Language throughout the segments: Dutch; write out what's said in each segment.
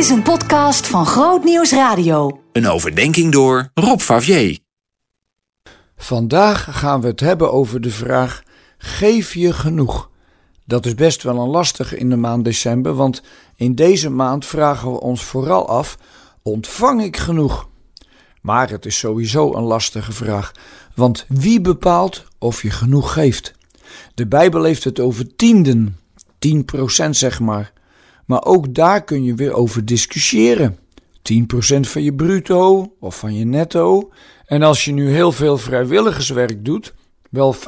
is een podcast van Groot Nieuws Radio. Een overdenking door Rob Favier. Vandaag gaan we het hebben over de vraag: geef je genoeg? Dat is best wel een lastige in de maand december, want in deze maand vragen we ons vooral af: ontvang ik genoeg? Maar het is sowieso een lastige vraag, want wie bepaalt of je genoeg geeft? De Bijbel heeft het over tienden, 10% zeg maar. Maar ook daar kun je weer over discussiëren. 10% van je bruto of van je netto. En als je nu heel veel vrijwilligerswerk doet, wel 50%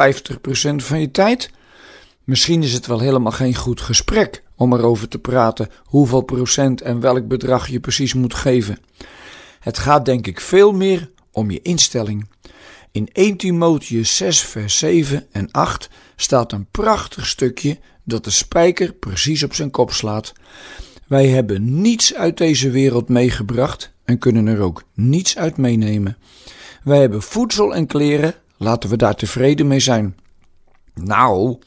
van je tijd. Misschien is het wel helemaal geen goed gesprek om erover te praten hoeveel procent en welk bedrag je precies moet geven. Het gaat denk ik veel meer om je instelling. In 1 Timotheus 6 vers 7 en 8 staat een prachtig stukje dat de spijker precies op zijn kop slaat. Wij hebben niets uit deze wereld meegebracht en kunnen er ook niets uit meenemen. Wij hebben voedsel en kleren, laten we daar tevreden mee zijn. Nou,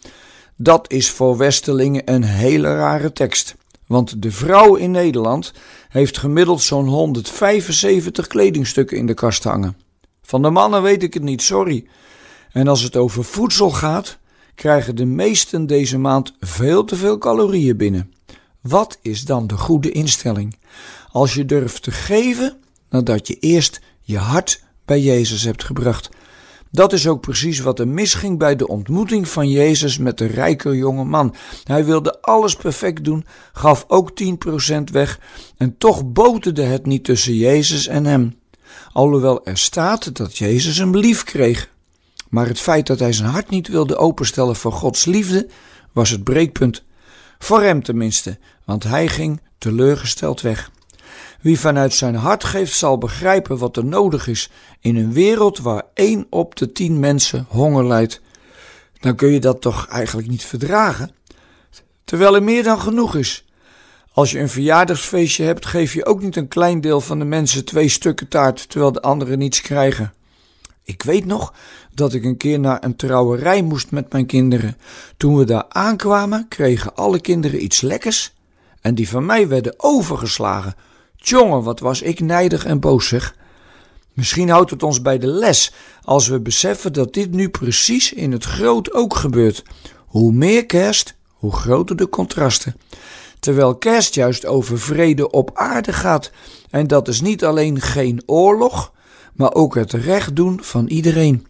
dat is voor Westelingen een hele rare tekst. Want de vrouw in Nederland heeft gemiddeld zo'n 175 kledingstukken in de kast hangen. Van de mannen weet ik het niet, sorry. En als het over voedsel gaat, krijgen de meesten deze maand veel te veel calorieën binnen. Wat is dan de goede instelling? Als je durft te geven nadat je eerst je hart bij Jezus hebt gebracht. Dat is ook precies wat er misging bij de ontmoeting van Jezus met de rijke jonge man. Hij wilde alles perfect doen, gaf ook 10% weg en toch boterde het niet tussen Jezus en hem. Alhoewel er staat dat Jezus hem lief kreeg. Maar het feit dat hij zijn hart niet wilde openstellen voor Gods liefde was het breekpunt. Voor hem tenminste, want hij ging teleurgesteld weg. Wie vanuit zijn hart geeft, zal begrijpen wat er nodig is in een wereld waar één op de tien mensen honger lijdt. Dan kun je dat toch eigenlijk niet verdragen? Terwijl er meer dan genoeg is. Als je een verjaardagsfeestje hebt, geef je ook niet een klein deel van de mensen twee stukken taart, terwijl de anderen niets krijgen. Ik weet nog dat ik een keer naar een trouwerij moest met mijn kinderen. Toen we daar aankwamen, kregen alle kinderen iets lekkers en die van mij werden overgeslagen. Tjonge, wat was ik nijdig en boos zeg. Misschien houdt het ons bij de les als we beseffen dat dit nu precies in het groot ook gebeurt. Hoe meer kerst, hoe groter de contrasten. Terwijl kerst juist over vrede op aarde gaat. En dat is niet alleen geen oorlog, maar ook het recht doen van iedereen.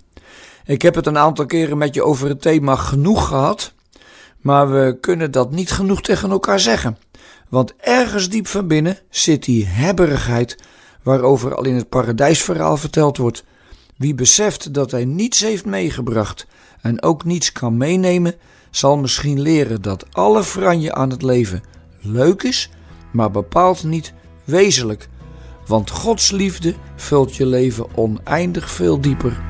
Ik heb het een aantal keren met je over het thema genoeg gehad, maar we kunnen dat niet genoeg tegen elkaar zeggen. Want ergens diep van binnen zit die hebberigheid waarover al in het paradijsverhaal verteld wordt. Wie beseft dat hij niets heeft meegebracht en ook niets kan meenemen, zal misschien leren dat alle franje aan het leven leuk is, maar bepaald niet wezenlijk. Want Gods liefde vult je leven oneindig veel dieper.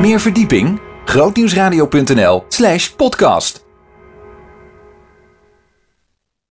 Meer verdieping? grootnieuwsradio.nl slash podcast